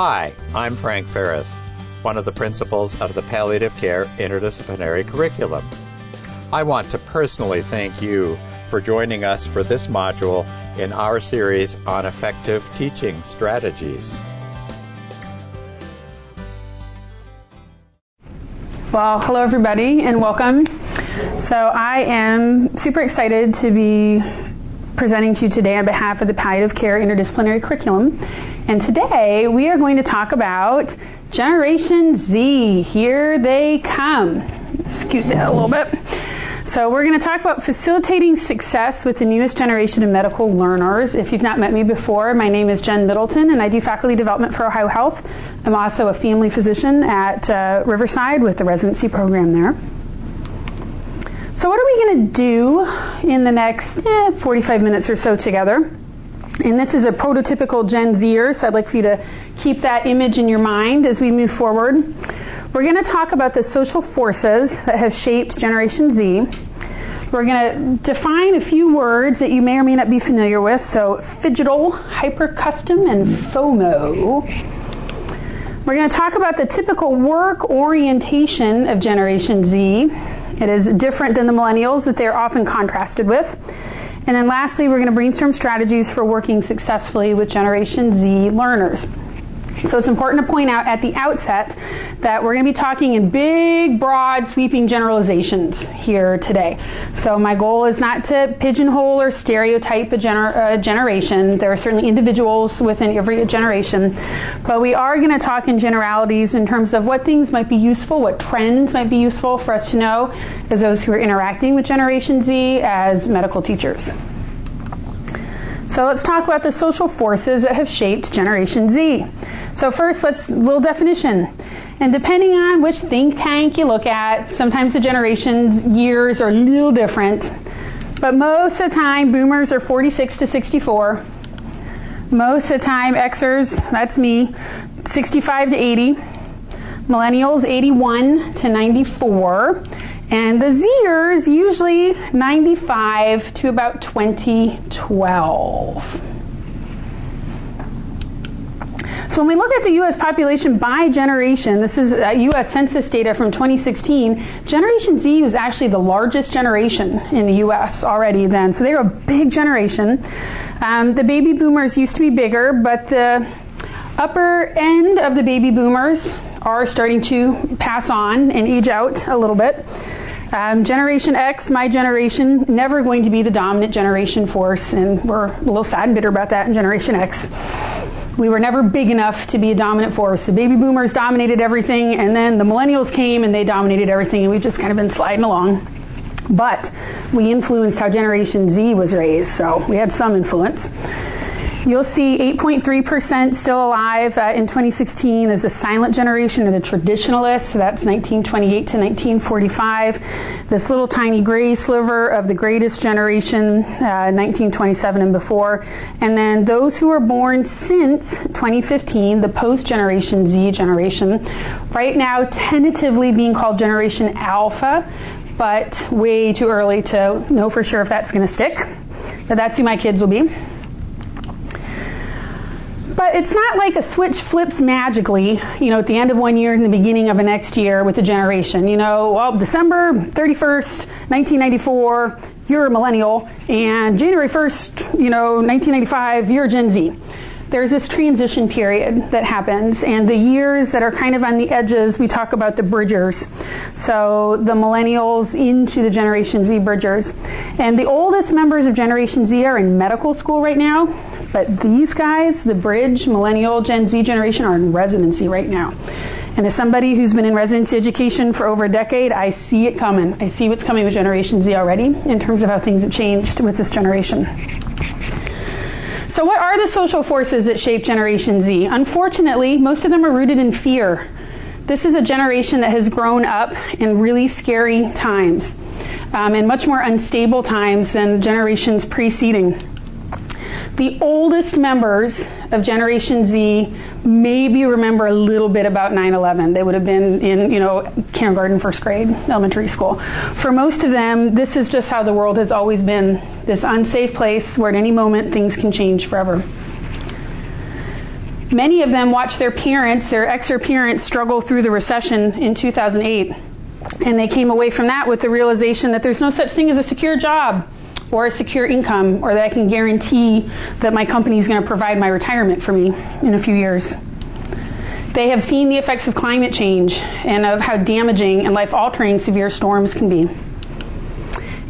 Hi, I'm Frank Ferris, one of the principals of the Palliative Care Interdisciplinary Curriculum. I want to personally thank you for joining us for this module in our series on effective teaching strategies. Well, hello everybody and welcome. So, I am super excited to be presenting to you today on behalf of the Palliative Care Interdisciplinary Curriculum. And today we are going to talk about Generation Z. Here they come. Scoot that a little bit. So, we're going to talk about facilitating success with the newest generation of medical learners. If you've not met me before, my name is Jen Middleton, and I do faculty development for Ohio Health. I'm also a family physician at uh, Riverside with the residency program there. So, what are we going to do in the next eh, 45 minutes or so together? And this is a prototypical Gen Zer, so I'd like for you to keep that image in your mind as we move forward. We're going to talk about the social forces that have shaped Generation Z. We're going to define a few words that you may or may not be familiar with. So, phygital, hyper custom, and FOMO. We're going to talk about the typical work orientation of Generation Z. It is different than the millennials that they're often contrasted with. And then lastly, we're going to brainstorm strategies for working successfully with Generation Z learners. So it's important to point out at the outset that we're going to be talking in big, broad, sweeping generalizations here today. So my goal is not to pigeonhole or stereotype a gener- generation. There are certainly individuals within every generation, but we are going to talk in generalities in terms of what things might be useful, what trends might be useful for us to know as those who are interacting with Generation Z as medical teachers. So let's talk about the social forces that have shaped Generation Z. So first, let's little definition. And depending on which think tank you look at, sometimes the generations years are a little different. But most of the time, boomers are 46 to 64. Most of the time, Xers, that's me, 65 to 80. Millennials, 81 to 94. And the Zers, usually 95 to about 2012. So when we look at the U.S. population by generation, this is U.S. Census data from 2016. Generation Z was actually the largest generation in the U.S. already then. So they were a big generation. Um, the baby boomers used to be bigger, but the upper end of the baby boomers are starting to pass on and age out a little bit. Um, generation X, my generation, never going to be the dominant generation force, and we're a little sad and bitter about that in Generation X. We were never big enough to be a dominant force. The baby boomers dominated everything, and then the millennials came and they dominated everything, and we've just kind of been sliding along. But we influenced how Generation Z was raised, so we had some influence. You'll see 8.3% still alive uh, in 2016 as a silent generation and the traditionalists. So that's 1928 to 1945. This little tiny gray sliver of the greatest generation, uh, 1927 and before. And then those who were born since 2015, the post Generation Z generation, right now tentatively being called Generation Alpha, but way too early to know for sure if that's going to stick. But that's who my kids will be. But it's not like a switch flips magically, you know, at the end of one year and the beginning of a next year with a generation. You know, well, December 31st, 1994, you're a millennial, and January 1st, you know, 1995, you're a Gen Z there's this transition period that happens, and the years that are kind of on the edges, we talk about the bridgers. So the millennials into the Generation Z bridgers. And the oldest members of Generation Z are in medical school right now, but these guys, the bridge, millennial, Gen Z generation, are in residency right now. And as somebody who's been in residency education for over a decade, I see it coming. I see what's coming with Generation Z already in terms of how things have changed with this generation. So, what are the social forces that shape Generation Z? Unfortunately, most of them are rooted in fear. This is a generation that has grown up in really scary times um, and much more unstable times than generations preceding. The oldest members of Generation Z maybe remember a little bit about 9/11. They would have been in, you know, kindergarten, first grade, elementary school. For most of them, this is just how the world has always been. This unsafe place where at any moment things can change forever. Many of them watched their parents, their ex parents, struggle through the recession in 2008. And they came away from that with the realization that there's no such thing as a secure job or a secure income or that I can guarantee that my company is going to provide my retirement for me in a few years. They have seen the effects of climate change and of how damaging and life altering severe storms can be.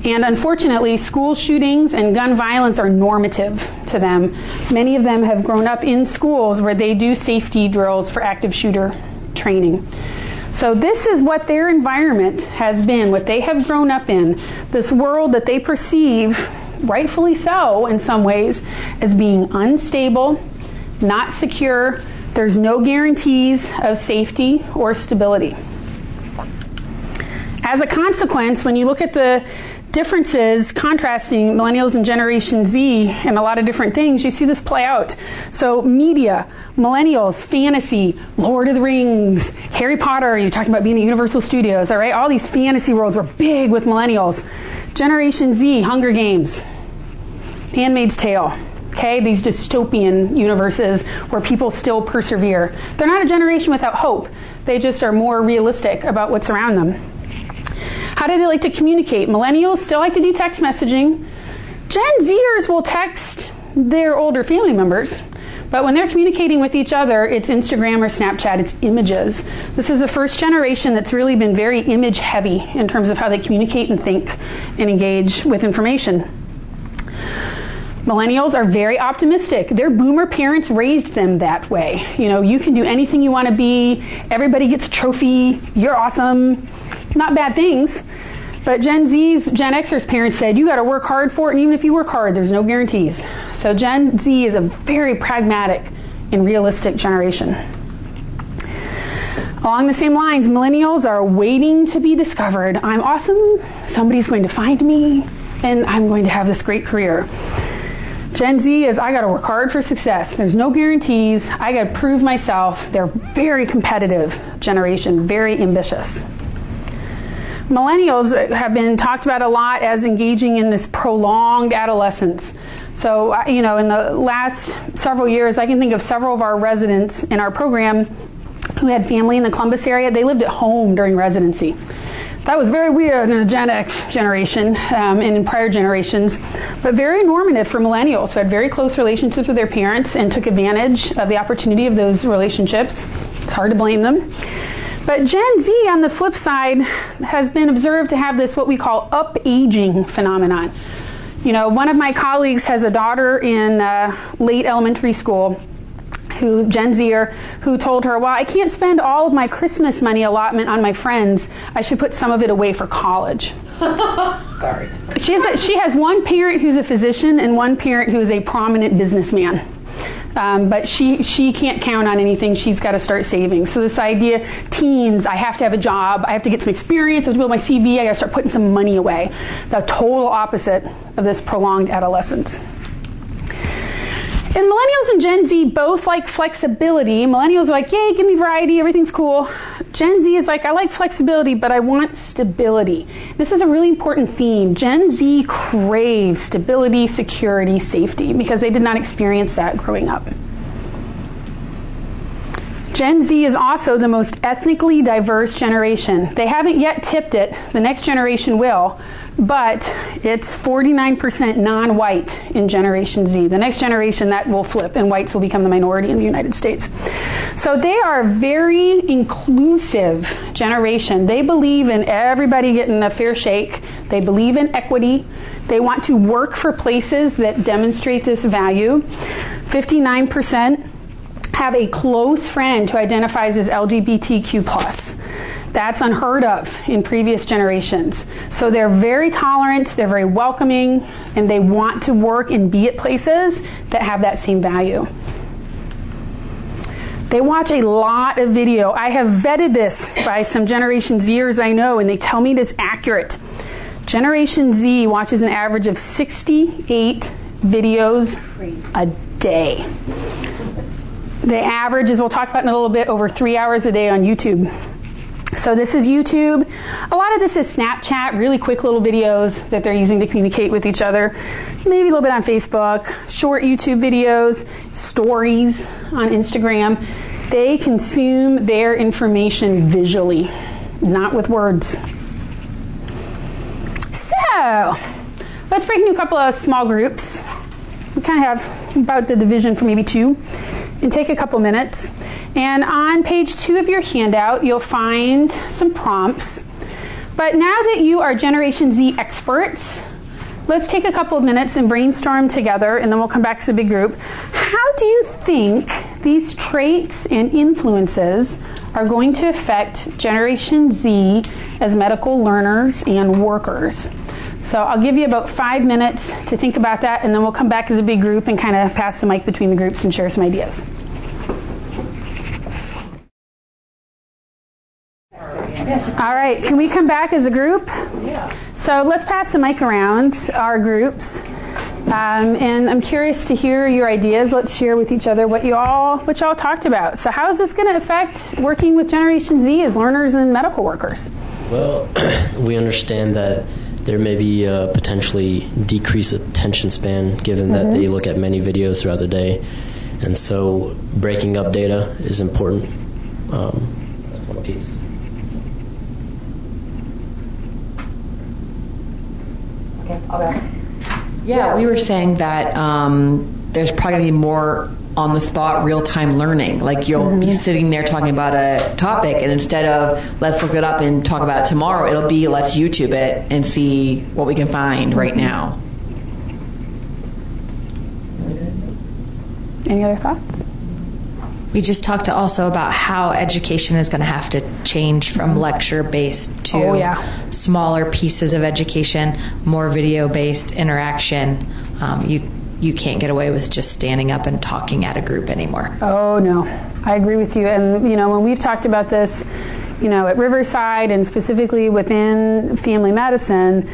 And unfortunately, school shootings and gun violence are normative to them. Many of them have grown up in schools where they do safety drills for active shooter training. So, this is what their environment has been, what they have grown up in. This world that they perceive, rightfully so in some ways, as being unstable, not secure. There's no guarantees of safety or stability. As a consequence, when you look at the differences contrasting millennials and Generation Z and a lot of different things, you see this play out. So, media, millennials, fantasy, Lord of the Rings, Harry Potter, you're talking about being at Universal Studios, all right? All these fantasy worlds were big with millennials. Generation Z, Hunger Games, Handmaid's Tale. Okay, these dystopian universes where people still persevere. They're not a generation without hope. They just are more realistic about what's around them. How do they like to communicate? Millennials still like to do text messaging. Gen Zers will text their older family members. But when they're communicating with each other, it's Instagram or Snapchat, it's images. This is the first generation that's really been very image heavy in terms of how they communicate and think and engage with information. Millennials are very optimistic. Their boomer parents raised them that way. You know, you can do anything you want to be, everybody gets a trophy, you're awesome not bad things. But Gen Z's, Gen Xers' parents said, you got to work hard for it, and even if you work hard, there's no guarantees. So Gen Z is a very pragmatic and realistic generation. Along the same lines, millennials are waiting to be discovered. I'm awesome, somebody's going to find me, and I'm going to have this great career. Gen Z is I got to work hard for success. There's no guarantees. I got to prove myself. They're very competitive generation, very ambitious millennials have been talked about a lot as engaging in this prolonged adolescence. So, you know, in the last several years, I can think of several of our residents in our program who had family in the Columbus area. They lived at home during residency. That was very weird in the Gen X generation um, and in prior generations, but very normative for millennials who had very close relationships with their parents and took advantage of the opportunity of those relationships. It's hard to blame them. But Gen Z, on the flip side, has been observed to have this what we call up aging phenomenon. You know, one of my colleagues has a daughter in uh, late elementary school who Gen Zer who told her, "Well, I can't spend all of my Christmas money allotment on my friends. I should put some of it away for college." Sorry. She has a, she has one parent who's a physician and one parent who is a prominent businessman. Um, but she she can't count on anything. She's got to start saving. So this idea, teens, I have to have a job. I have to get some experience. I have to build my CV. I got to start putting some money away. The total opposite of this prolonged adolescence. And millennials and Gen Z both like flexibility. Millennials are like, yay, give me variety, everything's cool. Gen Z is like, I like flexibility, but I want stability. This is a really important theme. Gen Z craves stability, security, safety, because they did not experience that growing up. Gen Z is also the most ethnically diverse generation. They haven't yet tipped it, the next generation will, but it's 49% non white in Generation Z. The next generation, that will flip, and whites will become the minority in the United States. So they are a very inclusive generation. They believe in everybody getting a fair shake, they believe in equity. They want to work for places that demonstrate this value. 59% have a close friend who identifies as LGBTQ plus. That's unheard of in previous generations. So they're very tolerant, they're very welcoming, and they want to work and be at places that have that same value. They watch a lot of video. I have vetted this by some Generation Zers I know, and they tell me it is accurate. Generation Z watches an average of 68 videos a day. The average, as we'll talk about in a little bit, over three hours a day on YouTube. So this is YouTube. A lot of this is Snapchat, really quick little videos that they're using to communicate with each other. Maybe a little bit on Facebook, short YouTube videos, stories on Instagram. They consume their information visually, not with words. So, let's break into a couple of small groups. We kind of have about the division for maybe two, and take a couple minutes. And on page two of your handout, you'll find some prompts. But now that you are Generation Z experts, let's take a couple of minutes and brainstorm together, and then we'll come back as a big group. How do you think these traits and influences are going to affect Generation Z as medical learners and workers? So I'll give you about five minutes to think about that, and then we'll come back as a big group and kind of pass the mic between the groups and share some ideas. All right, can we come back as a group? Yeah. So let's pass the mic around our groups. Um, and I'm curious to hear your ideas. Let's share with each other what you all what you all talked about. So, how is this going to affect working with Generation Z as learners and medical workers? Well, we understand that there may be a potentially decreased attention span given that mm-hmm. they look at many videos throughout the day, and so breaking up data is important. Um, that's one piece. Okay, I'll yeah, we were saying that um, there's probably going to be more on the spot real time learning. Like you'll mm-hmm. be sitting there talking about a topic, and instead of let's look it up and talk about it tomorrow, it'll be let's YouTube it and see what we can find right mm-hmm. now. Any other thoughts? We just talked also about how education is going to have to change from lecture based to oh, yeah. smaller pieces of education, more video based interaction. Um, you you can't get away with just standing up and talking at a group anymore. Oh no, I agree with you. And you know when we've talked about this, you know at Riverside and specifically within family medicine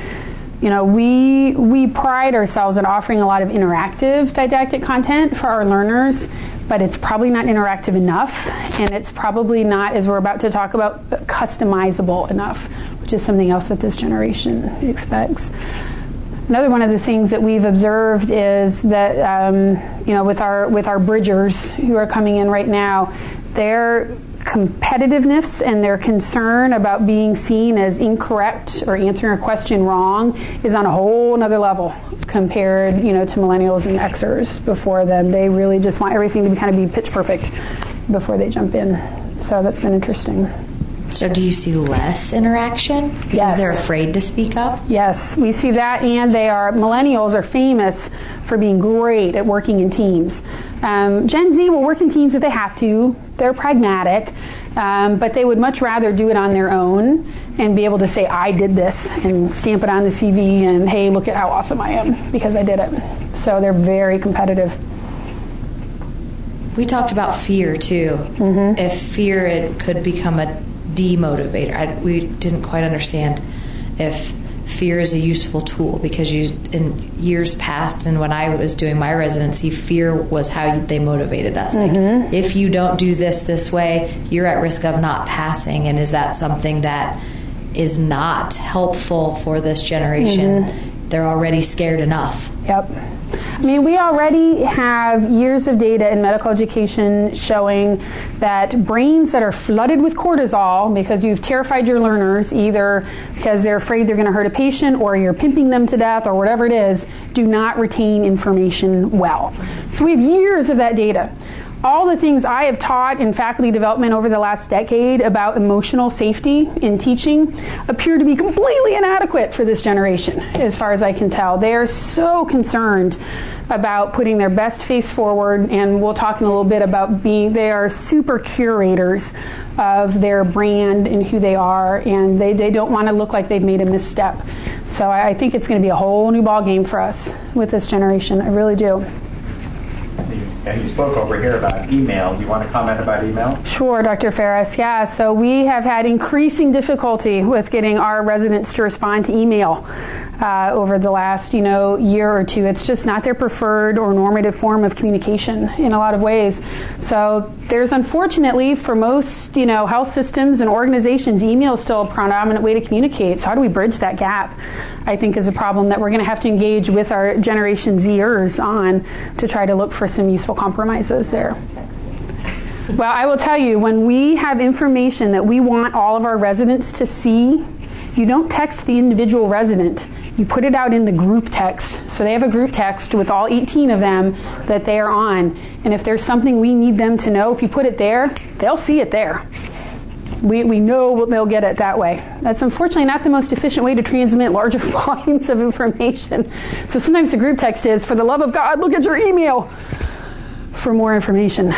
you know, we we pride ourselves in offering a lot of interactive didactic content for our learners, but it's probably not interactive enough, and it's probably not, as we're about to talk about, customizable enough, which is something else that this generation expects. Another one of the things that we've observed is that um, you know with our with our bridgers who are coming in right now, they're competitiveness and their concern about being seen as incorrect or answering a question wrong is on a whole another level compared, you know, to millennials and Xers before them. They really just want everything to be kind of be pitch perfect before they jump in. So that's been interesting. So, do you see less interaction because yes. they're afraid to speak up? Yes, we see that, and they are millennials are famous for being great at working in teams. Um, Gen Z will work in teams if they have to. They're pragmatic, um, but they would much rather do it on their own and be able to say, "I did this," and stamp it on the CV, and "Hey, look at how awesome I am because I did it." So they're very competitive. We talked about fear too. Mm-hmm. If fear it could become a demotivator. I, we didn't quite understand if fear is a useful tool because you in years past and when I was doing my residency, fear was how they motivated us. Mm-hmm. Like if you don't do this this way, you're at risk of not passing. And is that something that is not helpful for this generation? Mm-hmm. They're already scared enough. Yep. I mean, we already have years of data in medical education showing that brains that are flooded with cortisol because you've terrified your learners, either because they're afraid they're going to hurt a patient or you're pimping them to death or whatever it is, do not retain information well. So we have years of that data all the things I have taught in faculty development over the last decade about emotional safety in teaching appear to be completely inadequate for this generation, as far as I can tell. They are so concerned about putting their best face forward, and we'll talk in a little bit about being, they are super curators of their brand and who they are, and they, they don't want to look like they've made a misstep. So I, I think it's going to be a whole new ball game for us with this generation. I really do. And you spoke over here about email. Do you want to comment about email? Sure, Dr. Ferris. Yeah, so we have had increasing difficulty with getting our residents to respond to email. Uh, over the last you know year or two. It's just not their preferred or normative form of communication in a lot of ways. So there's unfortunately for most you know health systems and organizations, email is still a predominant way to communicate. So how do we bridge that gap? I think is a problem that we're going to have to engage with our Generation Zers on to try to look for some useful compromises there. Well, I will tell you, when we have information that we want all of our residents to see, you don't text the individual resident. You put it out in the group text. So they have a group text with all 18 of them that they are on. And if there's something we need them to know, if you put it there, they'll see it there. We, we know they'll get it that way. That's unfortunately not the most efficient way to transmit larger volumes of information. So sometimes the group text is, for the love of God, look at your email for more information.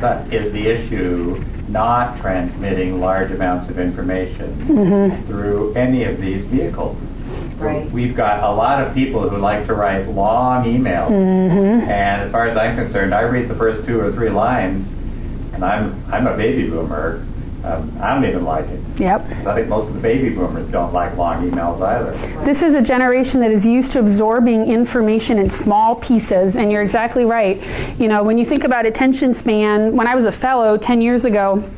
But is the issue not transmitting large amounts of information mm-hmm. through any of these vehicles? Right. We've got a lot of people who like to write long emails, mm-hmm. and as far as I'm concerned, I read the first two or three lines, and I'm I'm a baby boomer. Um, I don't even like it. Yep. I think most of the baby boomers don't like long emails either. This is a generation that is used to absorbing information in small pieces, and you're exactly right. You know, when you think about attention span, when I was a fellow 10 years ago,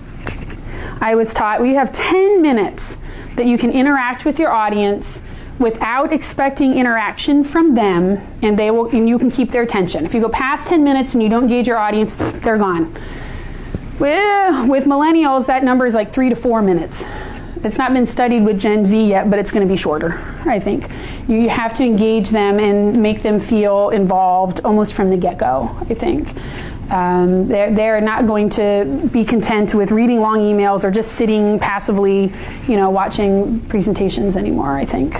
I was taught we have 10 minutes that you can interact with your audience without expecting interaction from them and they will and you can keep their attention. If you go past 10 minutes and you don't engage your audience, they're gone. With millennials, that number is like three to four minutes. It's not been studied with Gen Z yet, but it's going to be shorter, I think. You have to engage them and make them feel involved almost from the get go, I think. Um, they're, they're not going to be content with reading long emails or just sitting passively, you know, watching presentations anymore, I think.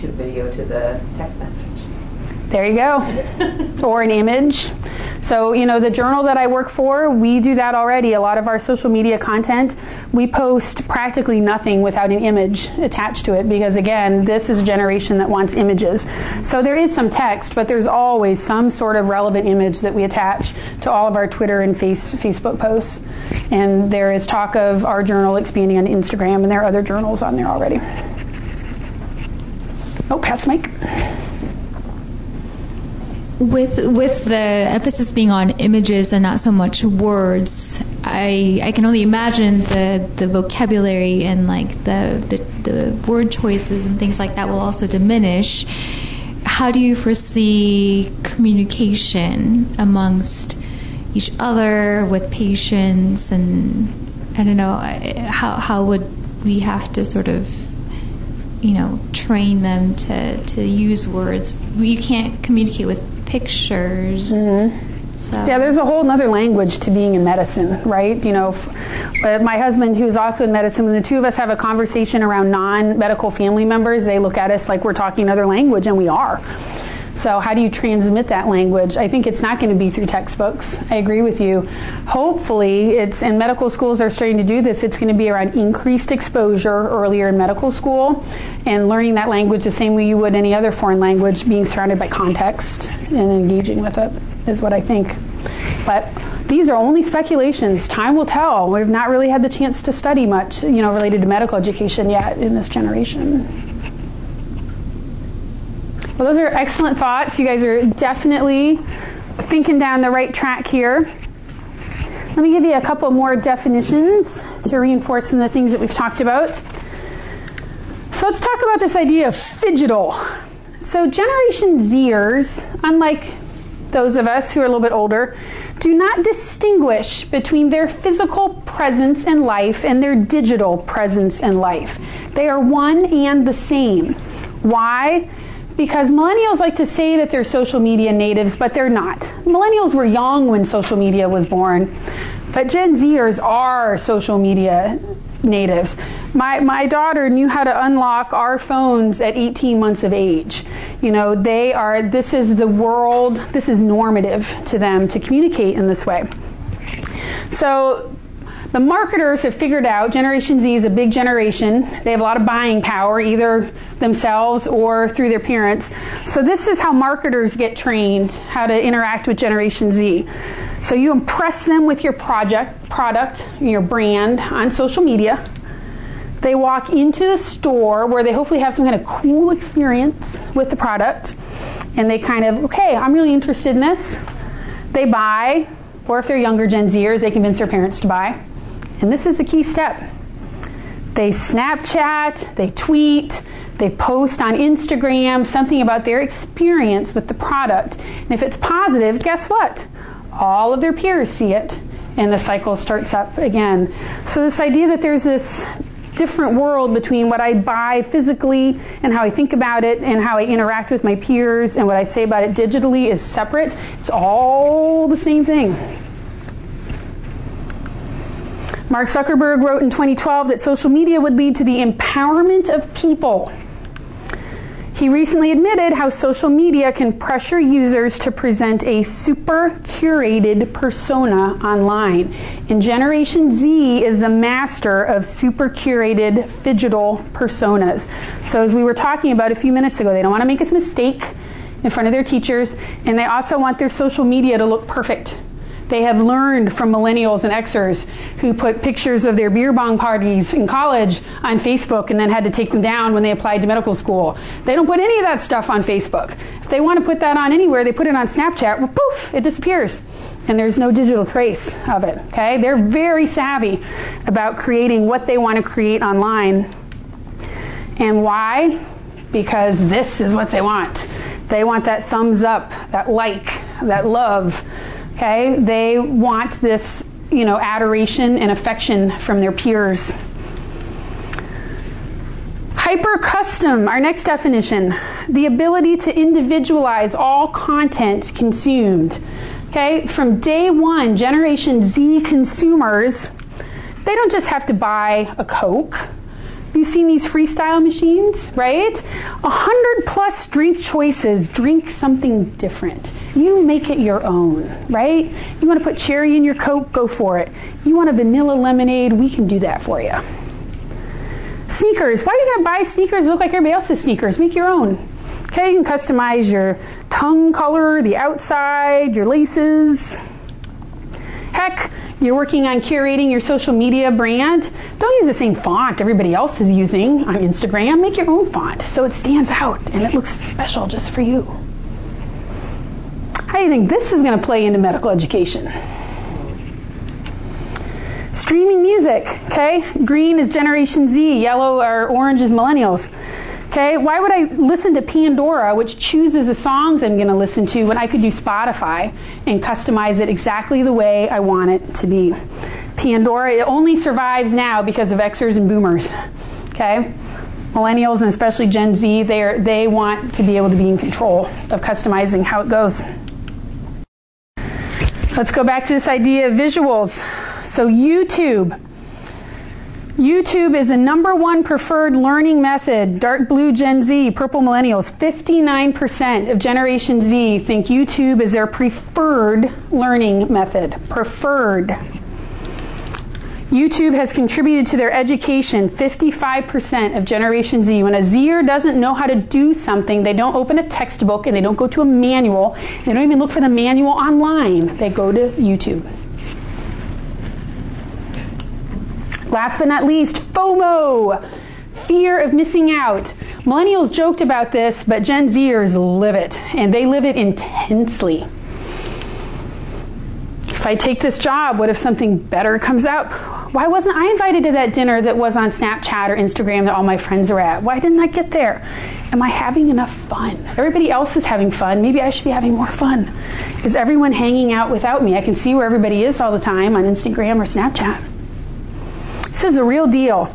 YouTube video to the text message. There you go. or an image. So, you know, the journal that I work for, we do that already. A lot of our social media content, we post practically nothing without an image attached to it because, again, this is a generation that wants images. So there is some text, but there's always some sort of relevant image that we attach to all of our Twitter and face, Facebook posts. And there is talk of our journal expanding on Instagram, and there are other journals on there already. Oh, pass mic with with the emphasis being on images and not so much words, I I can only imagine the the vocabulary and like the the, the word choices and things like that will also diminish. How do you foresee communication amongst each other with patients and I don't know how how would we have to sort of you know train them to to use words you can't communicate with pictures. Mm-hmm. So. Yeah, there's a whole other language to being in medicine, right? You know, my husband, who's also in medicine, when the two of us have a conversation around non medical family members, they look at us like we're talking another language, and we are. So, how do you transmit that language? I think it's not going to be through textbooks. I agree with you. Hopefully, it's and medical schools are starting to do this. It's going to be around increased exposure earlier in medical school and learning that language the same way you would any other foreign language, being surrounded by context and engaging with it is what I think. But these are only speculations. Time will tell. We've not really had the chance to study much, you know, related to medical education yet in this generation. Well, those are excellent thoughts. You guys are definitely thinking down the right track here. Let me give you a couple more definitions to reinforce some of the things that we've talked about. So let's talk about this idea of phygital. So, Generation Zers, unlike those of us who are a little bit older, do not distinguish between their physical presence in life and their digital presence in life. They are one and the same. Why? Because millennials like to say that they're social media natives, but they're not. Millennials were young when social media was born, but Gen Zers are social media natives. My, my daughter knew how to unlock our phones at 18 months of age. You know, they are, this is the world, this is normative to them to communicate in this way. So the marketers have figured out Generation Z is a big generation. They have a lot of buying power, either themselves or through their parents. So, this is how marketers get trained how to interact with Generation Z. So, you impress them with your project, product, your brand on social media. They walk into the store where they hopefully have some kind of cool experience with the product, and they kind of, okay, I'm really interested in this. They buy, or if they're younger Gen Zers, they convince their parents to buy. And this is a key step. They Snapchat, they tweet, they post on Instagram something about their experience with the product. And if it's positive, guess what? All of their peers see it, and the cycle starts up again. So, this idea that there's this different world between what I buy physically and how I think about it and how I interact with my peers and what I say about it digitally is separate. It's all the same thing. Mark Zuckerberg wrote in 2012 that social media would lead to the empowerment of people. He recently admitted how social media can pressure users to present a super curated persona online. And Generation Z is the master of super curated digital personas. So, as we were talking about a few minutes ago, they don't want to make a mistake in front of their teachers, and they also want their social media to look perfect. They have learned from millennials and Xers who put pictures of their beer bong parties in college on Facebook and then had to take them down when they applied to medical school. They don't put any of that stuff on Facebook. If they want to put that on anywhere, they put it on Snapchat. Well, poof, it disappears. And there's no digital trace of it. Okay? They're very savvy about creating what they want to create online. And why? Because this is what they want. They want that thumbs up, that like, that love Okay? They want this, you know, adoration and affection from their peers. Hyper custom, our next definition, the ability to individualize all content consumed. Okay, from day one, Generation Z consumers, they don't just have to buy a Coke You've seen these freestyle machines, right? A hundred plus drink choices. Drink something different. You make it your own, right? You want to put cherry in your Coke? Go for it. You want a vanilla lemonade? We can do that for you. Sneakers. Why are you going to buy sneakers that look like everybody else's sneakers? Make your own. Okay, you can customize your tongue color, the outside, your laces. Heck, you're working on curating your social media brand, don't use the same font everybody else is using on Instagram. Make your own font so it stands out and it looks special just for you. How do you think this is going to play into medical education? Streaming music, okay? Green is Generation Z, yellow or orange is millennials. Okay, why would I listen to Pandora, which chooses the songs I'm going to listen to, when I could do Spotify and customize it exactly the way I want it to be? Pandora, it only survives now because of Xers and Boomers. Okay? Millennials and especially Gen Z, they they want to be able to be in control of customizing how it goes. Let's go back to this idea of visuals. So, YouTube YouTube is a number one preferred learning method. Dark blue Gen Z, purple millennials. 59% of Generation Z think YouTube is their preferred learning method. Preferred. YouTube has contributed to their education. 55% of Generation Z. When a Zer doesn't know how to do something, they don't open a textbook and they don't go to a manual. They don't even look for the manual online. They go to YouTube. Last but not least, FOMO fear of missing out. Millennials joked about this, but Gen Zers live it, and they live it intensely. If I take this job, what if something better comes up? Why wasn't I invited to that dinner that was on Snapchat or Instagram that all my friends are at? Why didn't I get there? Am I having enough fun? Everybody else is having fun. Maybe I should be having more fun. Is everyone hanging out without me? I can see where everybody is all the time on Instagram or Snapchat. This is a real deal.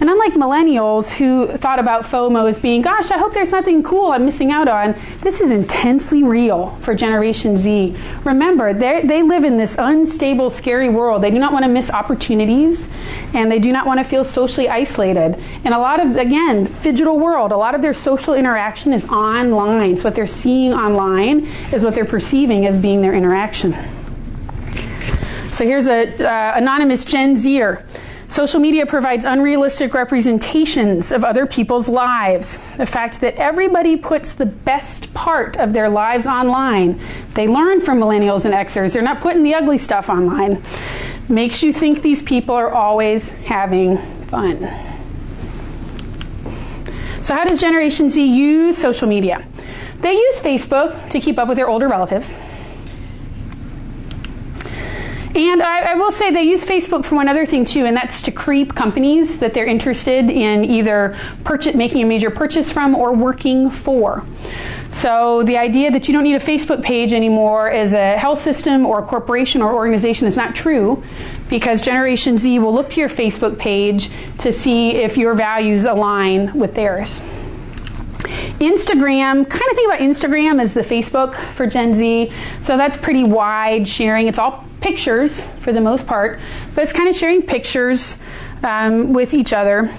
And unlike millennials who thought about FOMO as being, gosh, I hope there's nothing cool I'm missing out on, this is intensely real for Generation Z. Remember, they live in this unstable, scary world. They do not want to miss opportunities and they do not want to feel socially isolated. And a lot of, again, digital world, a lot of their social interaction is online. So what they're seeing online is what they're perceiving as being their interaction. So here's an uh, anonymous Gen Zer. Social media provides unrealistic representations of other people's lives. The fact that everybody puts the best part of their lives online, they learn from millennials and Xers, they're not putting the ugly stuff online, makes you think these people are always having fun. So, how does Generation Z use social media? They use Facebook to keep up with their older relatives. And I, I, will say they use Facebook for one other thing too, and that's to creep companies that they're interested in either purchase, making a major purchase from or working for. So the idea that you don't need a Facebook page anymore as a health system or a corporation or organization is not true because Generation Z will look to your Facebook page to see if your values align with theirs. Instagram, kind of think about Instagram as the Facebook for Gen Z. So that's pretty wide sharing. It's all pictures for the most part, but it's kind of sharing pictures um, with each other.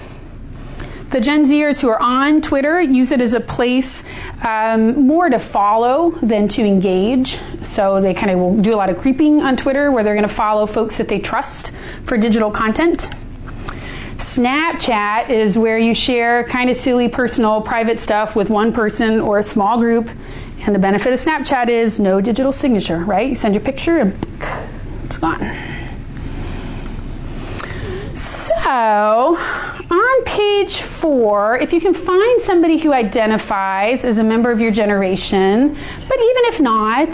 The Gen Zers who are on Twitter use it as a place um, more to follow than to engage. So they kind of will do a lot of creeping on Twitter where they're going to follow folks that they trust for digital content. Snapchat is where you share kind of silly, personal, private stuff with one person or a small group. And the benefit of Snapchat is no digital signature, right? You send your picture and it's gone. So, on page four, if you can find somebody who identifies as a member of your generation, but even if not,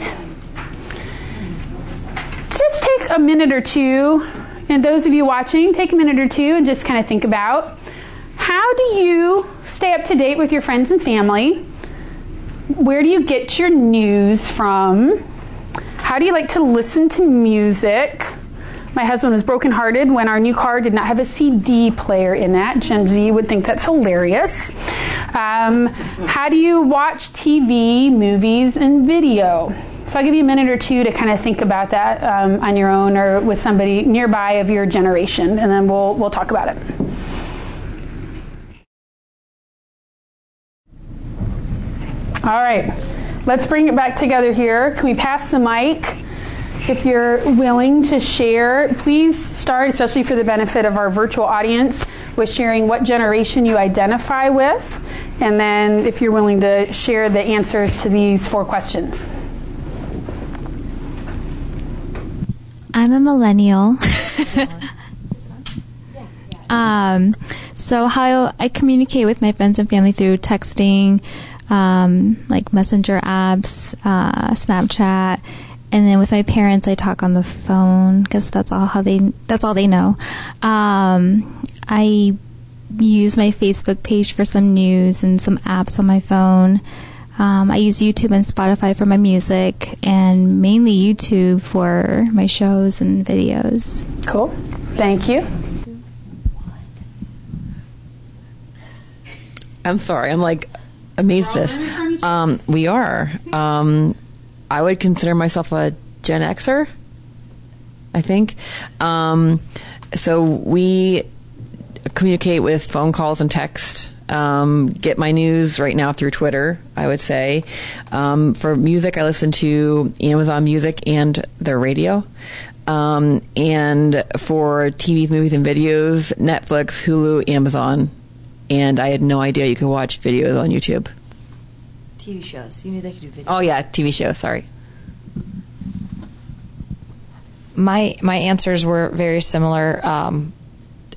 just take a minute or two, and those of you watching, take a minute or two and just kind of think about how do you stay up to date with your friends and family? Where do you get your news from? How do you like to listen to music? My husband was brokenhearted when our new car did not have a CD player in it. Gen Z would think that's hilarious. Um, how do you watch TV, movies, and video? So I'll give you a minute or two to kind of think about that um, on your own or with somebody nearby of your generation, and then we'll we'll talk about it. All right, let's bring it back together here. Can we pass the mic? If you're willing to share, please start, especially for the benefit of our virtual audience, with sharing what generation you identify with, and then if you're willing to share the answers to these four questions. I'm a millennial. um, so how I communicate with my friends and family through texting, um, like messenger apps, uh, Snapchat, and then with my parents, I talk on the phone because that's all how they that's all they know. Um, I use my Facebook page for some news and some apps on my phone. Um, I use YouTube and Spotify for my music, and mainly YouTube for my shows and videos. Cool. Thank you. I'm sorry. I'm like amazed this. Um, we are. Um, I would consider myself a Gen Xer. I think. Um, so we communicate with phone calls and text. Um, get my news right now through Twitter. I would say. Um, for music, I listen to Amazon Music and their radio. Um, and for TVs, movies, and videos, Netflix, Hulu, Amazon. And I had no idea you could watch videos on YouTube. TV shows. You knew they could do video. Oh yeah, TV show. Sorry. My my answers were very similar. Um,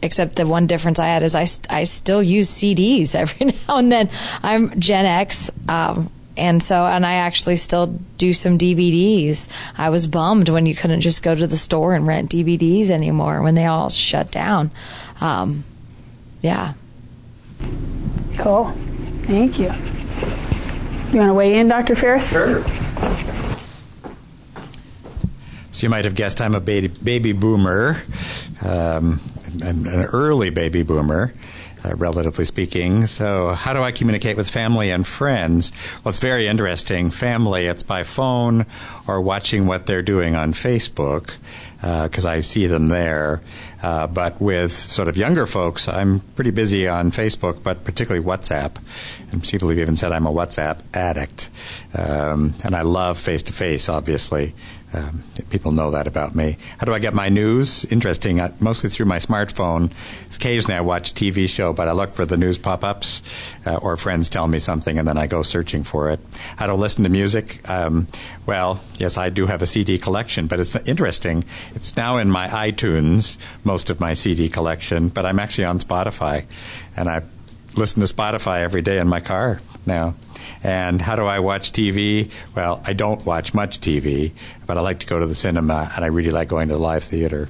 except the one difference I had is I, I still use CDs every now and then. I'm Gen X, um, and so and I actually still do some DVDs. I was bummed when you couldn't just go to the store and rent DVDs anymore when they all shut down. Um, yeah. Cool. Thank you. You want to weigh in, Dr. Ferris? Sure. So you might have guessed I'm a baby, baby boomer, um, an, an early baby boomer. Uh, relatively speaking. So, how do I communicate with family and friends? Well, it's very interesting. Family, it's by phone or watching what they're doing on Facebook because uh, I see them there. Uh, but with sort of younger folks, I'm pretty busy on Facebook, but particularly WhatsApp. And people have even said I'm a WhatsApp addict. Um, and I love face to face, obviously. Um, people know that about me. How do I get my news? Interesting. I, mostly through my smartphone. Occasionally I watch TV show, but I look for the news pop ups uh, or friends tell me something and then I go searching for it. How to listen to music? Um, well, yes, I do have a CD collection, but it's interesting. It's now in my iTunes, most of my CD collection, but I'm actually on Spotify. And I listen to Spotify every day in my car now. And how do I watch TV? Well, I don't watch much TV, but I like to go to the cinema, and I really like going to the live theater.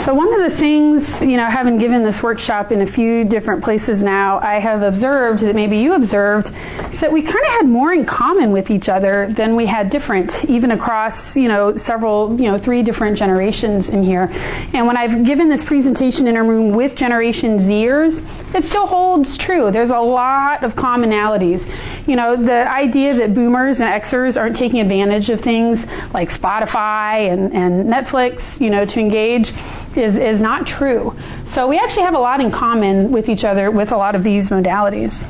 So, one of the things, you know, having given this workshop in a few different places now, I have observed that maybe you observed is that we kind of had more in common with each other than we had different, even across, you know, several, you know, three different generations in here. And when I've given this presentation in a room with Generation Zers, it still holds true. There's a lot of commonalities. You know, the idea that boomers and Xers aren't taking advantage of things like Spotify and, and Netflix, you know, to engage is, is not true. So we actually have a lot in common with each other with a lot of these modalities.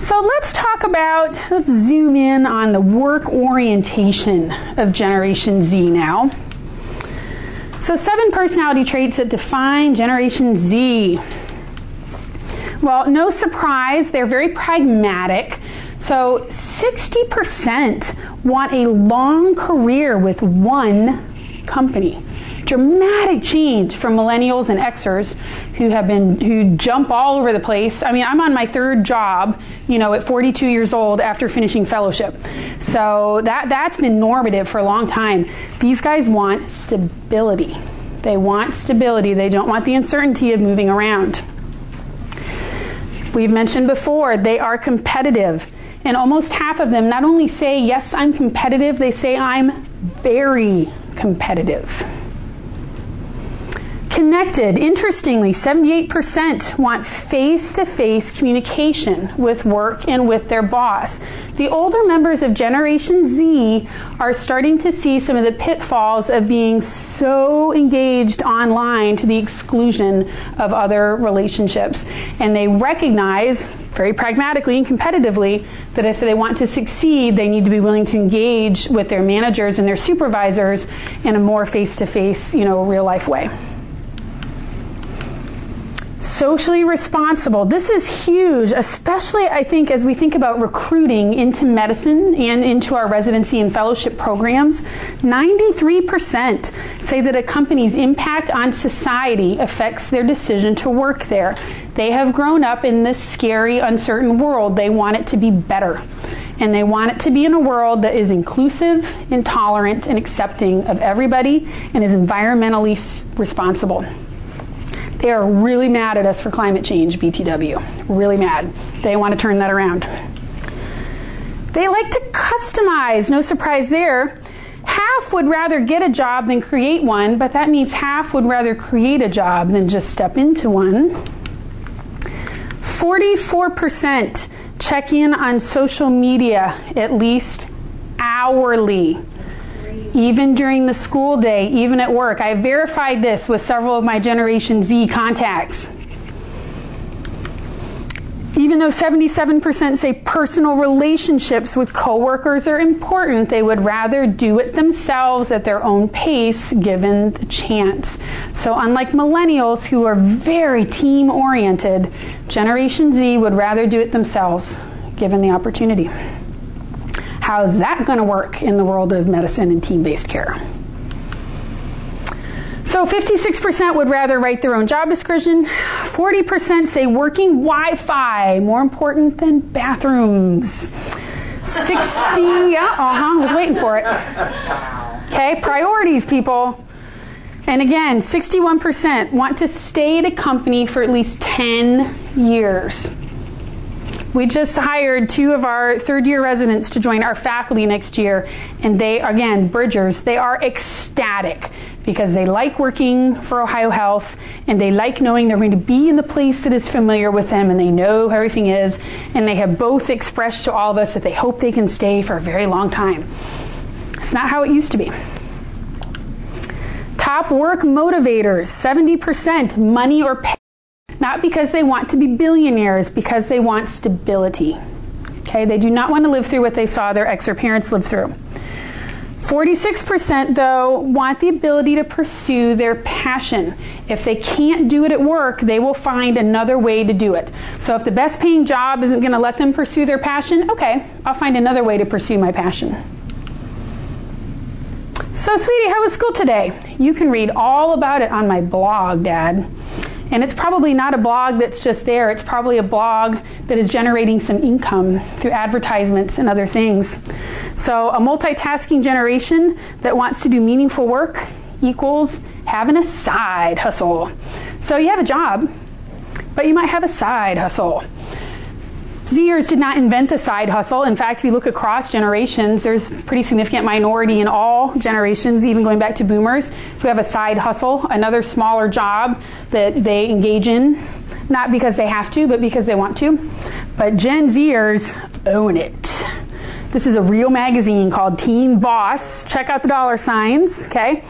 So let's talk about, let's zoom in on the work orientation of Generation Z now. So, seven personality traits that define Generation Z. Well, no surprise, they're very pragmatic. So, 60% want a long career with one company dramatic change from millennials and Xers who have been who jump all over the place. I mean, I'm on my third job, you know, at 42 years old after finishing fellowship. So that that's been normative for a long time. These guys want stability. They want stability. They don't want the uncertainty of moving around. We've mentioned before, they are competitive. And almost half of them not only say, Yes, I'm competitive, they say, I'm very competitive. Connected, interestingly, 78% want face to face communication with work and with their boss. The older members of Generation Z are starting to see some of the pitfalls of being so engaged online to the exclusion of other relationships. And they recognize, very pragmatically and competitively, that if they want to succeed, they need to be willing to engage with their managers and their supervisors in a more face to face, you know, real life way. Socially responsible. This is huge, especially I think as we think about recruiting into medicine and into our residency and fellowship programs. 93% say that a company's impact on society affects their decision to work there. They have grown up in this scary, uncertain world. They want it to be better. And they want it to be in a world that is inclusive, intolerant, and accepting of everybody and is environmentally responsible. They are really mad at us for climate change, BTW. Really mad. They want to turn that around. They like to customize, no surprise there. Half would rather get a job than create one, but that means half would rather create a job than just step into one. 44% check in on social media at least hourly even during the school day, even at work. I verified this with several of my Generation Z contacts. Even though 77% say personal relationships with coworkers are important, they would rather do it themselves at their own pace given the chance. So, unlike millennials who are very team oriented, Generation Z would rather do it themselves given the opportunity. How's that going to work in the world of medicine and team based care? So 56% would rather write their own job description. 40% say working Wi Fi more important than bathrooms. 60, yeah, uh huh, was waiting for it. Okay, priorities, people. And again, 61% want to stay at a company for at least 10 years. We just hired two of our third year residents to join our faculty next year, and they, again, Bridgers, they are ecstatic because they like working for Ohio Health and they like knowing they're going to be in the place that is familiar with them and they know how everything is. And they have both expressed to all of us that they hope they can stay for a very long time. It's not how it used to be. Top work motivators 70% money or pay. Not because they want to be billionaires, because they want stability. Okay, they do not want to live through what they saw their Xer parents live through. 46% though want the ability to pursue their passion. If they can't do it at work, they will find another way to do it. So if the best paying job isn't going to let them pursue their passion, okay, I'll find another way to pursue my passion. So, sweetie, how was school today? You can read all about it on my blog, Dad. And it's probably not a blog that's just there, it's probably a blog that is generating some income through advertisements and other things. So, a multitasking generation that wants to do meaningful work equals having a side hustle. So, you have a job, but you might have a side hustle. Zers did not invent the side hustle. In fact, if you look across generations, there's a pretty significant minority in all generations, even going back to boomers, who have a side hustle, another smaller job that they engage in, not because they have to, but because they want to. But Gen Zers own it. This is a real magazine called Teen Boss. Check out the dollar signs, okay?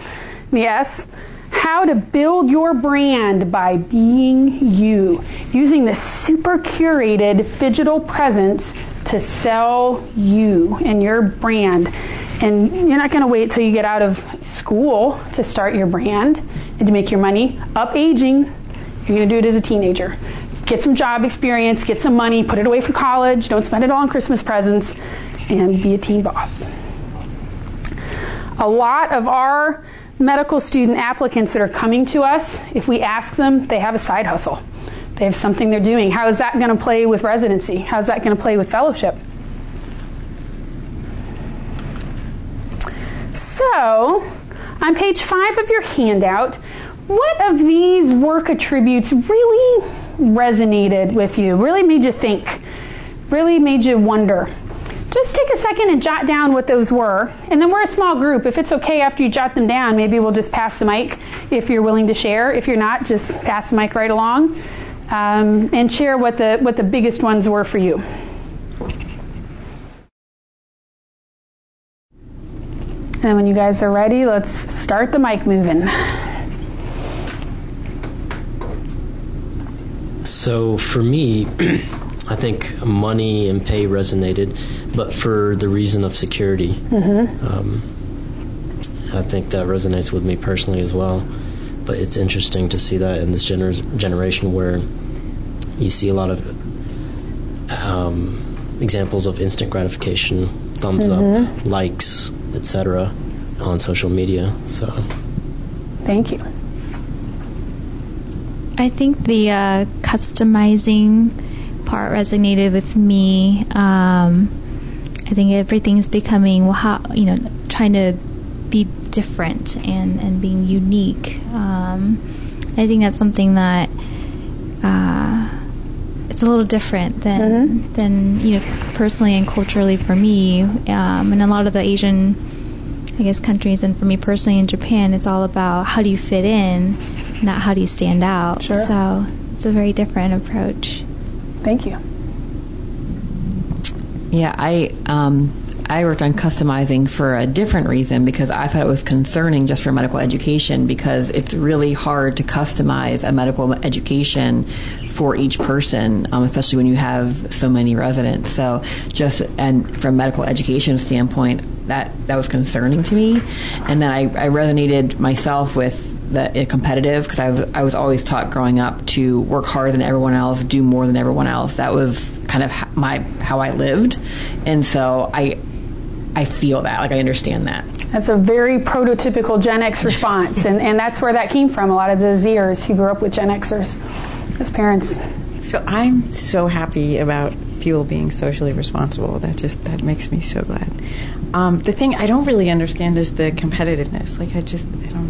Yes how to build your brand by being you, using the super curated digital presence to sell you and your brand. And you're not going to wait till you get out of school to start your brand and to make your money. Up aging, you're going to do it as a teenager. Get some job experience, get some money, put it away for college, don't spend it all on Christmas presents, and be a teen boss. A lot of our medical student applicants that are coming to us, if we ask them, they have a side hustle. They have something they're doing. How is that going to play with residency? How is that going to play with fellowship? So, on page five of your handout, what of these work attributes really resonated with you, really made you think, really made you wonder? Just take a second and jot down what those were. And then we're a small group. If it's okay after you jot them down, maybe we'll just pass the mic if you're willing to share. If you're not, just pass the mic right along um, and share what the, what the biggest ones were for you. And when you guys are ready, let's start the mic moving. So for me, I think money and pay resonated, but for the reason of security. Mm-hmm. Um, I think that resonates with me personally as well. But it's interesting to see that in this gener- generation where you see a lot of um, examples of instant gratification, thumbs mm-hmm. up, likes, etc., on social media. So, thank you. I think the uh, customizing part resonated with me. Um, I think everything's becoming well, how, you know, trying to be different and and being unique. Um, I think that's something that uh, it's a little different than mm-hmm. than you know personally and culturally for me. Um, and a lot of the Asian, I guess, countries, and for me personally in Japan, it's all about how do you fit in, not how do you stand out. Sure. So it's a very different approach. Thank you. Yeah, I um, I worked on customizing for a different reason because I thought it was concerning just for medical education because it's really hard to customize a medical education for each person, um, especially when you have so many residents. So, just and from medical education standpoint, that that was concerning to me, and then I, I resonated myself with the competitive because I was I was always taught growing up to work harder than everyone else, do more than everyone else. That was kind of my how I lived, and so I I feel that like I understand that. That's a very prototypical Gen X response, and and that's where that came from. A lot of the Zers who grew up with Gen Xers as parents. So I'm so happy about people being socially responsible. That just that makes me so glad. Um, the thing I don't really understand is the competitiveness. Like I just I don't I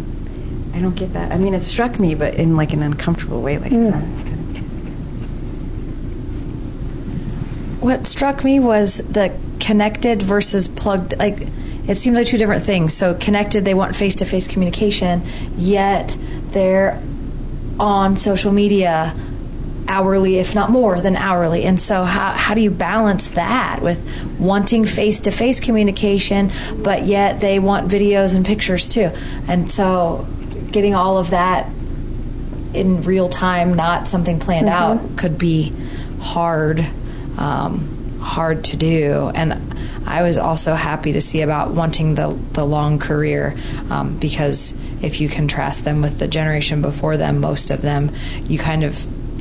don't get that. I mean, it struck me, but in like an uncomfortable way. Like, mm. what struck me was the connected versus plugged. Like, it seems like two different things. So, connected, they want face to face communication, yet they're on social media hourly, if not more than hourly. And so, how, how do you balance that with wanting face to face communication, but yet they want videos and pictures too? And so, getting all of that in real time, not something planned mm-hmm. out, could be hard, um, hard to do. And I was also happy to see about wanting the the long career um, because if you contrast them with the generation before them, most of them, you kind of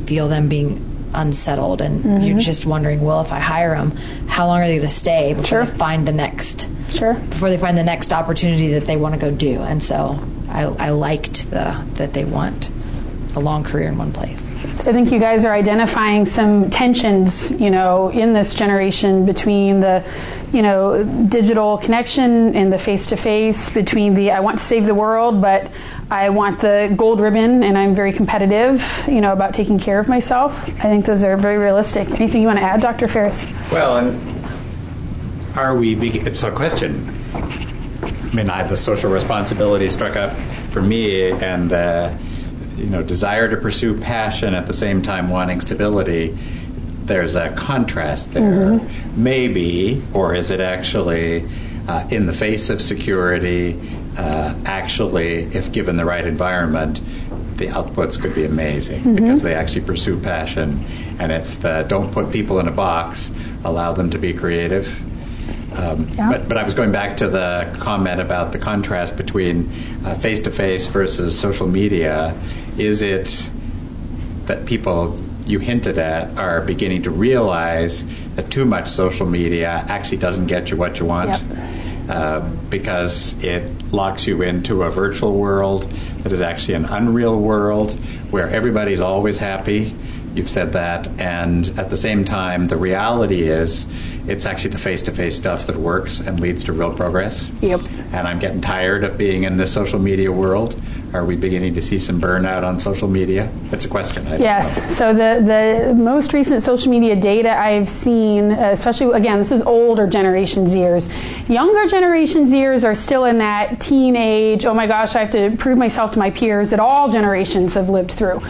feel them being unsettled and you're just wondering, well, if I hire them, how long are they going to stay before Sure. they find the next Sure. before they find the next opportunity that they want to go do? And so I, I liked the that they want a long career in one place. I think you guys are identifying some tensions, you know, in this generation between the, you know, digital connection and the face to face, between the I want to save the world, but I want the gold ribbon and I'm very competitive, you know, about taking care of myself. I think those are very realistic. Anything you want to add, Dr. Ferris? Well, and are we? Be- it's a question. I mean, I, the social responsibility struck up for me, and the you know desire to pursue passion at the same time wanting stability. There's a contrast there, maybe, or is it actually uh, in the face of security? Uh, actually, if given the right environment, the outputs could be amazing because they actually pursue passion, and it's the don't put people in a box, allow them to be creative. Um, Yeah. but, but I was going back to the comment about the contrast between face to face versus social media. Is it that people you hinted at are beginning to realize that too much social media actually doesn't get you what you want? Yep. Uh, because it locks you into a virtual world that is actually an unreal world where everybody's always happy. You've said that, and at the same time, the reality is it's actually the face to face stuff that works and leads to real progress. Yep. And I'm getting tired of being in this social media world. Are we beginning to see some burnout on social media? It's a question. I don't know. Yes. So the the most recent social media data I've seen, especially again, this is older generation Zers. Younger generation Zers are still in that teenage. Oh my gosh, I have to prove myself to my peers that all generations have lived through.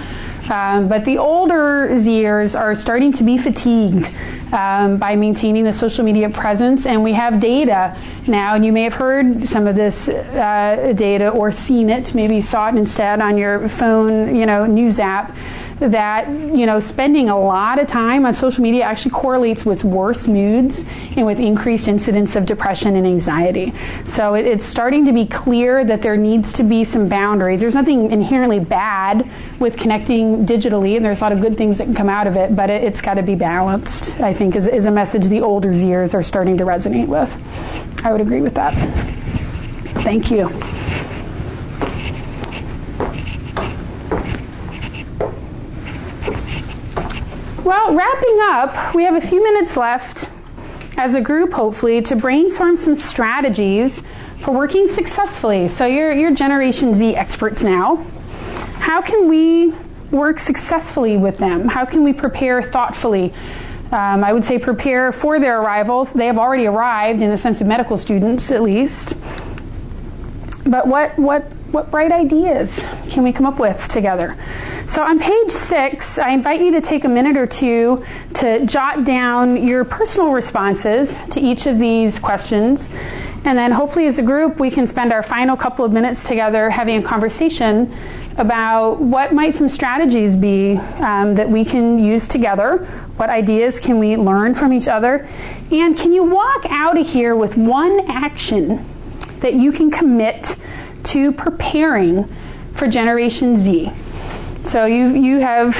Um, but the older Zers are starting to be fatigued um, by maintaining the social media presence, and we have data now. And you may have heard some of this uh, data or seen it. Maybe saw it instead on your phone, you know, news app. That you know, spending a lot of time on social media actually correlates with worse moods and with increased incidence of depression and anxiety. So it, it's starting to be clear that there needs to be some boundaries. There's nothing inherently bad with connecting digitally, and there's a lot of good things that can come out of it, but it, it's got to be balanced. I think is, is a message the older Zers are starting to resonate with. I would agree with that. Thank you. Well, wrapping up, we have a few minutes left as a group, hopefully, to brainstorm some strategies for working successfully. So, you're, you're Generation Z experts now. How can we work successfully with them? How can we prepare thoughtfully? Um, I would say prepare for their arrivals. They have already arrived in the sense of medical students, at least. But what, what, what bright ideas can we come up with together? So, on page six, I invite you to take a minute or two to jot down your personal responses to each of these questions. And then, hopefully, as a group, we can spend our final couple of minutes together having a conversation about what might some strategies be um, that we can use together. What ideas can we learn from each other? And can you walk out of here with one action that you can commit to preparing for Generation Z? So you you have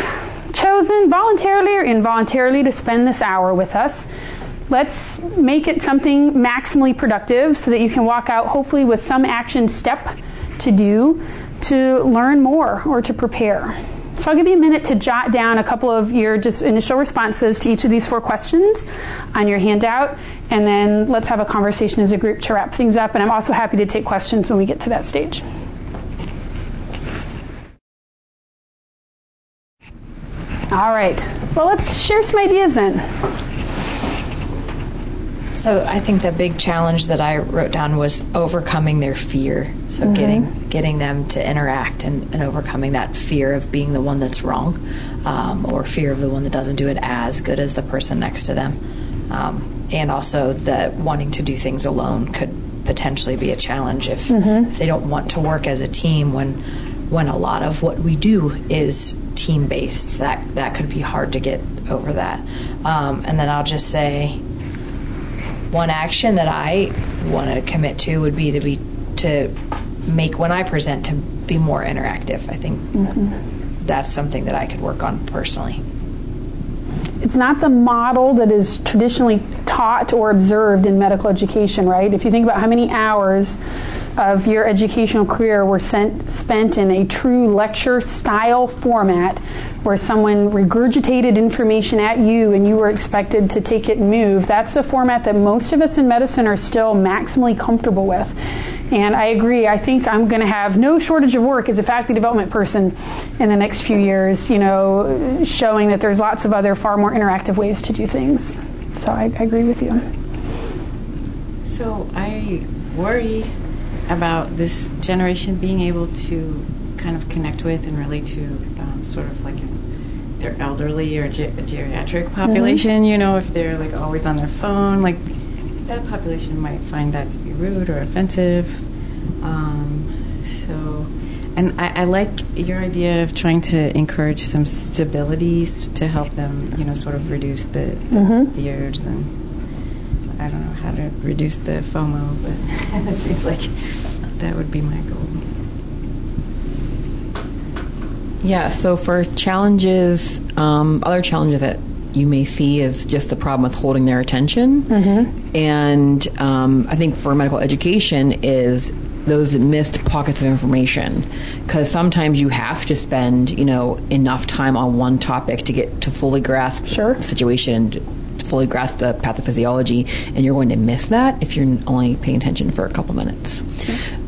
chosen voluntarily or involuntarily to spend this hour with us. Let's make it something maximally productive so that you can walk out hopefully with some action step to do to learn more or to prepare. So I'll give you a minute to jot down a couple of your just initial responses to each of these four questions on your handout, and then let's have a conversation as a group to wrap things up. And I'm also happy to take questions when we get to that stage. All right. Well, let's share some ideas then. So I think the big challenge that I wrote down was overcoming their fear. So getting getting them to interact and, and overcoming that fear of being the one that's wrong, um, or fear of the one that doesn't do it as good as the person next to them, um, and also that wanting to do things alone could potentially be a challenge if, if they don't want to work as a team when when a lot of what we do is team based. That that could be hard to get over that. Um, and then I'll just say one action that I want to commit to would be to be to make when I present to be more interactive. I think that's something that I could work on personally. it's not the model that is traditionally taught or observed in medical education, right? If you think about how many hours of your educational career were sent, spent in a true lecture style format where someone regurgitated information at you and you were expected to take it and move, that's the format that most of us in medicine are still maximally comfortable with. And I agree. I think I'm going to have no shortage of work as a faculty development person in the next few years, you know, showing that there's lots of other far more interactive ways to do things. So I, I agree with you. So I worry about this generation being able to kind of connect with and relate to um, sort of like their elderly or ge- geriatric population, mm-hmm. you know, if they're like always on their phone, like that population might find that to be rude or offensive. Um, so, and I, I, like your idea of trying to encourage some stabilities to help them, you know, sort of reduce the, the mm-hmm. fears and I don't know how to reduce the FOMO, but it seems like that would be my goal. Yeah, so for challenges, um, other challenges that you may see is just the problem with holding their attention. Mm-hmm. And um, I think for medical education is those missed pockets of information because sometimes you have to spend you know enough time on one topic to get to fully grasp sure. the situation and fully grasp the pathophysiology and you're going to miss that if you're only paying attention for a couple minutes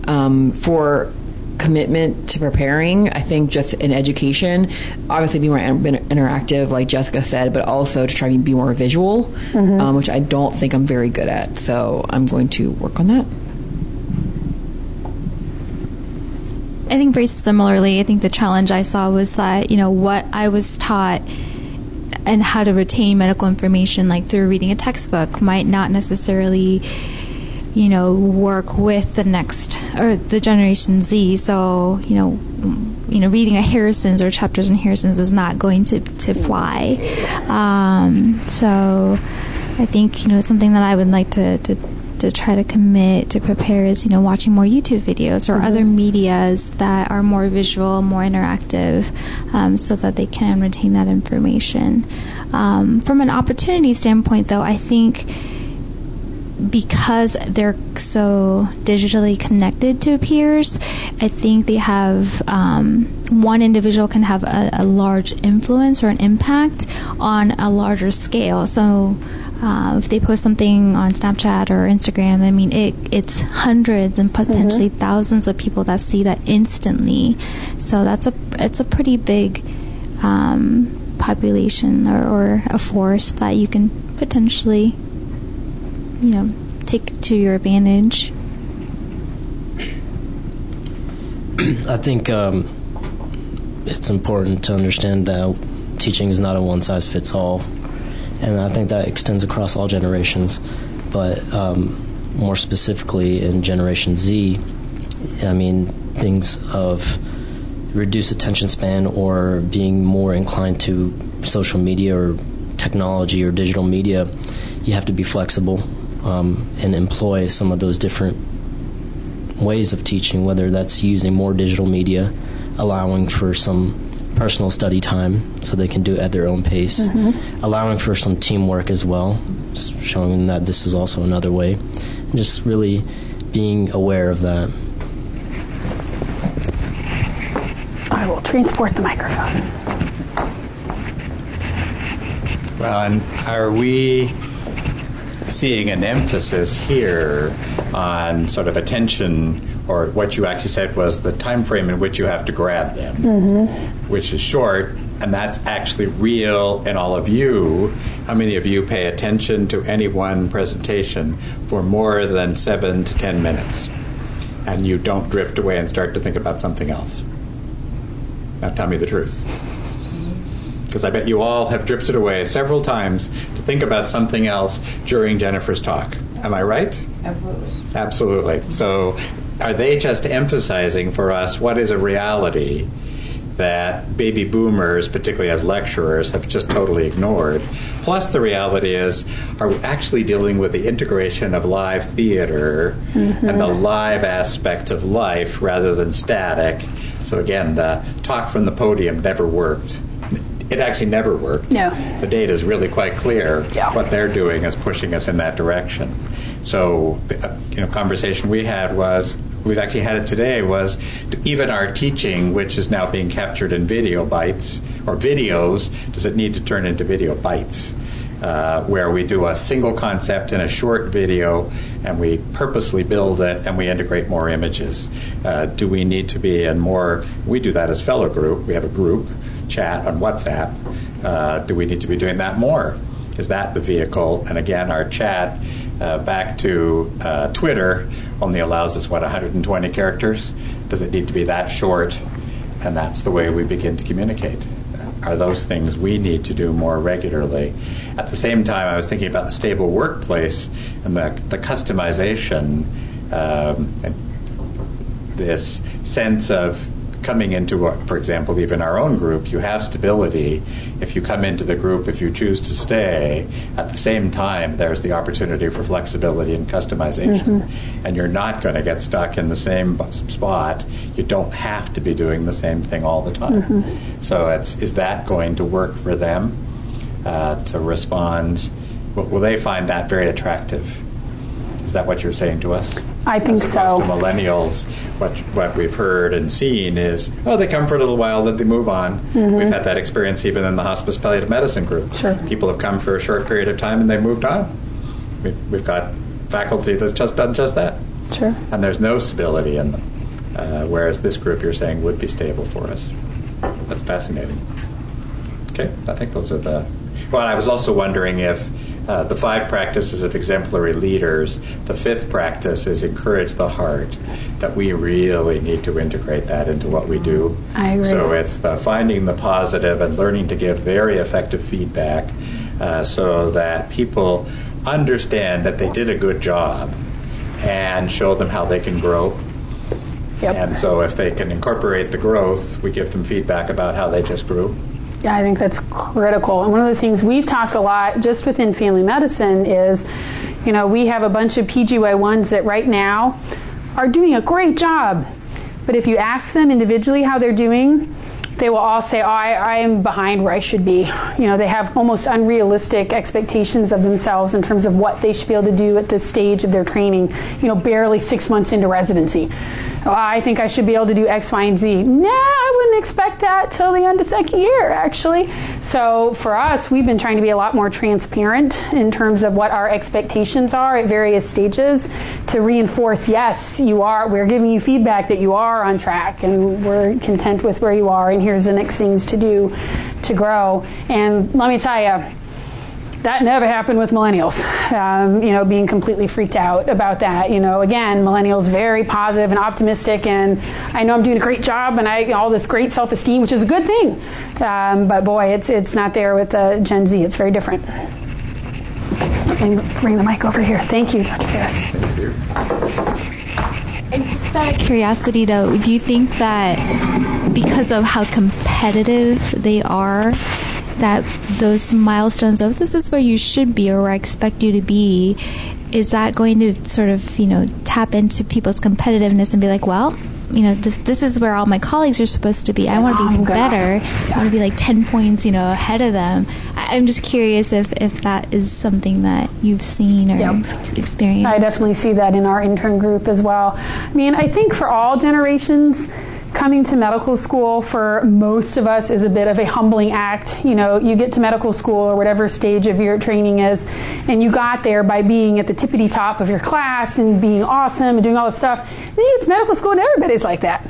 um, for commitment to preparing. I think just in education, obviously be more interactive, like Jessica said, but also to try to be more visual, mm-hmm. um, which I don't think I'm very good at. So I'm going to work on that. I think very similarly, I think the challenge I saw was that, you know, what I was taught and how to retain medical information, like through reading a textbook, might not necessarily you know, work with the next or the Generation Z. So, you know, you know, reading a Harrison's or chapters in Harrison's is not going to to fly. Um, so, I think you know it's something that I would like to. to to try to commit to prepare is you know watching more YouTube videos or mm-hmm. other medias that are more visual, more interactive, um, so that they can retain that information. Um, from an opportunity standpoint, though, I think because they're so digitally connected to peers, I think they have um, one individual can have a, a, large influence or an impact on a larger scale. So. Uh, if they post something on Snapchat or Instagram, I mean, it, it's hundreds and potentially mm-hmm. thousands of people that see that instantly. So that's a it's a pretty big um, population or, or a force that you can potentially you know, take to your advantage? I think um, it's important to understand that teaching is not a one size fits all, and I think that extends across all generations. But um, more specifically in Generation Z, I mean things of reduced attention span or being more inclined to social media or technology or digital media, you have to be flexible um, and employ some of those different ways of teaching, whether that's using more digital media, allowing for some personal study time so they can do it at their own pace, mm-hmm. allowing for some teamwork as well, showing that this is also another way, and just really being aware of that. I will transport the microphone. Well, and are we seeing an emphasis here on sort of attention or what you actually said was the time frame in which you have to grab them, mm-hmm. which is short, and that's actually real in all of you. How many of you pay attention to any one presentation for more than seven to ten minutes, and you don't drift away and start to think about something else? Now, tell me the truth because I bet you all have drifted away several times to think about something else during Jennifer's talk. Am I right? Absolutely. Absolutely. So, are they just emphasizing for us what is a reality that baby boomers, particularly as lecturers, have just totally ignored? Plus, the reality is, are we actually dealing with the integration of live theater mm-hmm. and the live aspect of life rather than static? So, again, the talk from the podium never worked it actually never worked. No. The data is really quite clear. Yeah. What they're doing is pushing us in that direction. So, uh, you know, conversation we had was we've actually had it today was even our teaching, which is now being captured in video bites or videos, does it need to turn into video bites? Uh, where we do a single concept in a short video and we purposely build it and we integrate more images. Uh, do we need to be in more? We do that as fellow group. We have a group chat on WhatsApp. Uh, do we need to be doing that more? Is that the vehicle? And again, our chat uh, back to uh, Twitter only allows us, what, 120 characters? Does it need to be that short? And that's the way we begin to communicate. Are those things we need to do more regularly? At the same time, I was thinking about the stable workplace and the, the customization, um, and this sense of coming into, a, for example, even our own group, you have stability. If you come into the group, if you choose to stay, at the same time, there's the opportunity for flexibility and customization. Mm-hmm. And you're not going to get stuck in the same spot. You don't have to be doing the same thing all the time. Mm-hmm. So, it's, is that going to work for them uh, to respond? Will they find that very attractive? Is that what you're saying to us? I think As opposed so. to millennials, what what we've heard and seen is, oh, they come for a little while, then they move on. We've had that experience even in the hospice palliative medicine group. Mm-hmm. Sure. People have come for a short period of time and they moved on. We've, we've got faculty that's just done just that, Sure. and there's no stability in them. Uh, whereas this group you're saying would be stable for us. That's fascinating. Okay, I think those are the. Well, I was also wondering if uh, the five practices of exemplary leaders, the fifth practice is encourage the heart, that we really need to integrate that into what we do. I agree. So it's the finding the positive and learning to give very effective feedback uh, so that people understand that they did a good job and show them how they can grow. Yep. And so if they can incorporate the growth, we give them feedback about how they just grew. Yeah, I think that's critical. And one of the things we've talked a lot just within family medicine is, you know, we have a bunch of PGY1s that right now are doing a great job. But if you ask them individually how they're doing, they will all say, oh, I, I'm behind where I should be. You know, they have almost unrealistic expectations of themselves in terms of what they should be able to do at this stage of their training, you know, barely six months into residency. Oh, I think I should be able to do X, Y, and Z. No, I wouldn't expect that till the end of second year, actually. So for us, we've been trying to be a lot more transparent in terms of what our expectations are at various stages to reinforce, yes, you are, we're giving you feedback that you are on track and we're content with where you are and here's the next things to do to grow. And let me tell you, that never happened with millennials. Um, you know, being completely freaked out about that. You know, again, millennials very positive and optimistic, and I know I'm doing a great job, and I all this great self-esteem, which is a good thing. Um, but boy, it's it's not there with the Gen Z. It's very different. Me bring the mic over here. Thank you, Dr. Ferris. And just out of curiosity, though, do you think that because of how competitive they are, that those milestones of this is where you should be or where I expect you to be, is that going to sort of, you know, tap into people's competitiveness and be like, well, you know, this, this is where all my colleagues are supposed to be. I want to be better. I want to be like 10 points, you know, ahead of them. I, I'm just curious if, if that is something that you've seen or Yep. experienced. I definitely see that in our intern group as well. I mean, I think for all generations, coming to medical school for most of us is a bit of a humbling act. You know, you get to medical school or whatever stage of your training is, and you got there by being at the tippity top of your class and being awesome and doing all this stuff. Then you get to medical school and everybody's like that.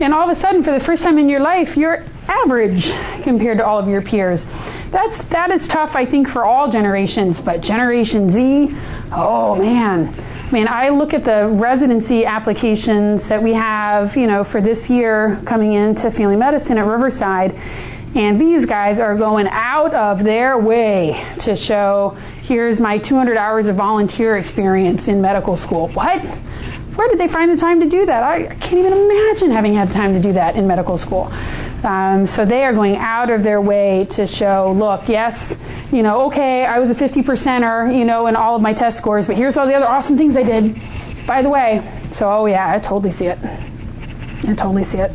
And all of a sudden, for the first time in your life, you're average compared to all of your peers. That's that is tough, I think, for all generations. But Generation Z, oh man, I mean, I look at the residency applications that we have, you know, for this year coming into family medicine at Riverside, and these guys are going out of their way to show here's my 200 hours of volunteer experience in medical school. What? Where did they find the time to do that? I, I can't even imagine having had time to do that in medical school. Um, so they are going out of their way to show, look, yes, you know, okay, I was a 50 percenter, you know, in all of my test scores, but here's all the other awesome things I did, by the way. So, oh yeah, I totally see it. I totally see it.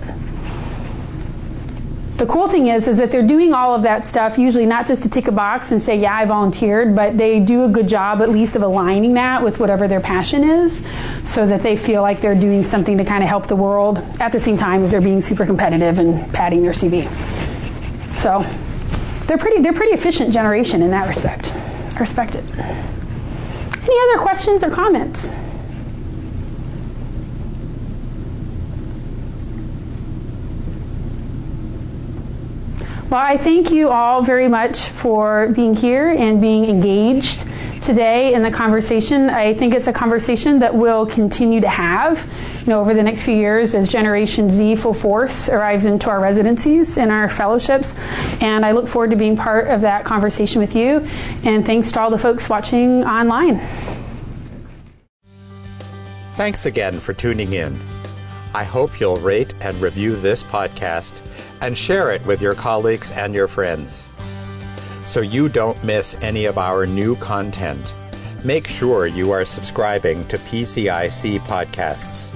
The cool thing is, is that they're doing all of that stuff usually not just to tick a box and say, yeah, I volunteered, but they do a good job at least of aligning that with whatever their passion is so that they feel like they're doing something to kind of help the world at the same time as they're being super competitive and padding their CV. So they're pretty, they're pretty efficient generation in that respect. I respect it. Any other questions or comments? Well, I thank you all very much for being here and being engaged today in the conversation. I think it's a conversation that we'll continue to have, you know, over the next few years as Generation Z full force arrives into our residencies and our fellowships. And I look forward to being part of that conversation with you. And thanks to all the folks watching online. Thanks again for tuning in. I hope you'll rate and review this podcast and share it with your colleagues and your friends. So you don't miss any of our new content, make sure you are subscribing to PCIC podcasts.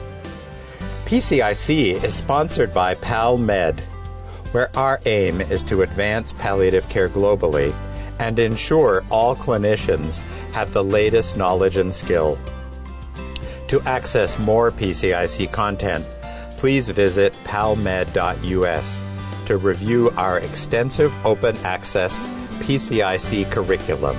PCIC is sponsored by PalMed, where our aim is to advance palliative care globally and ensure all clinicians have the latest knowledge and skill. To access more PCIC content, please visit palmed.us to review our extensive open access PCIC curriculum.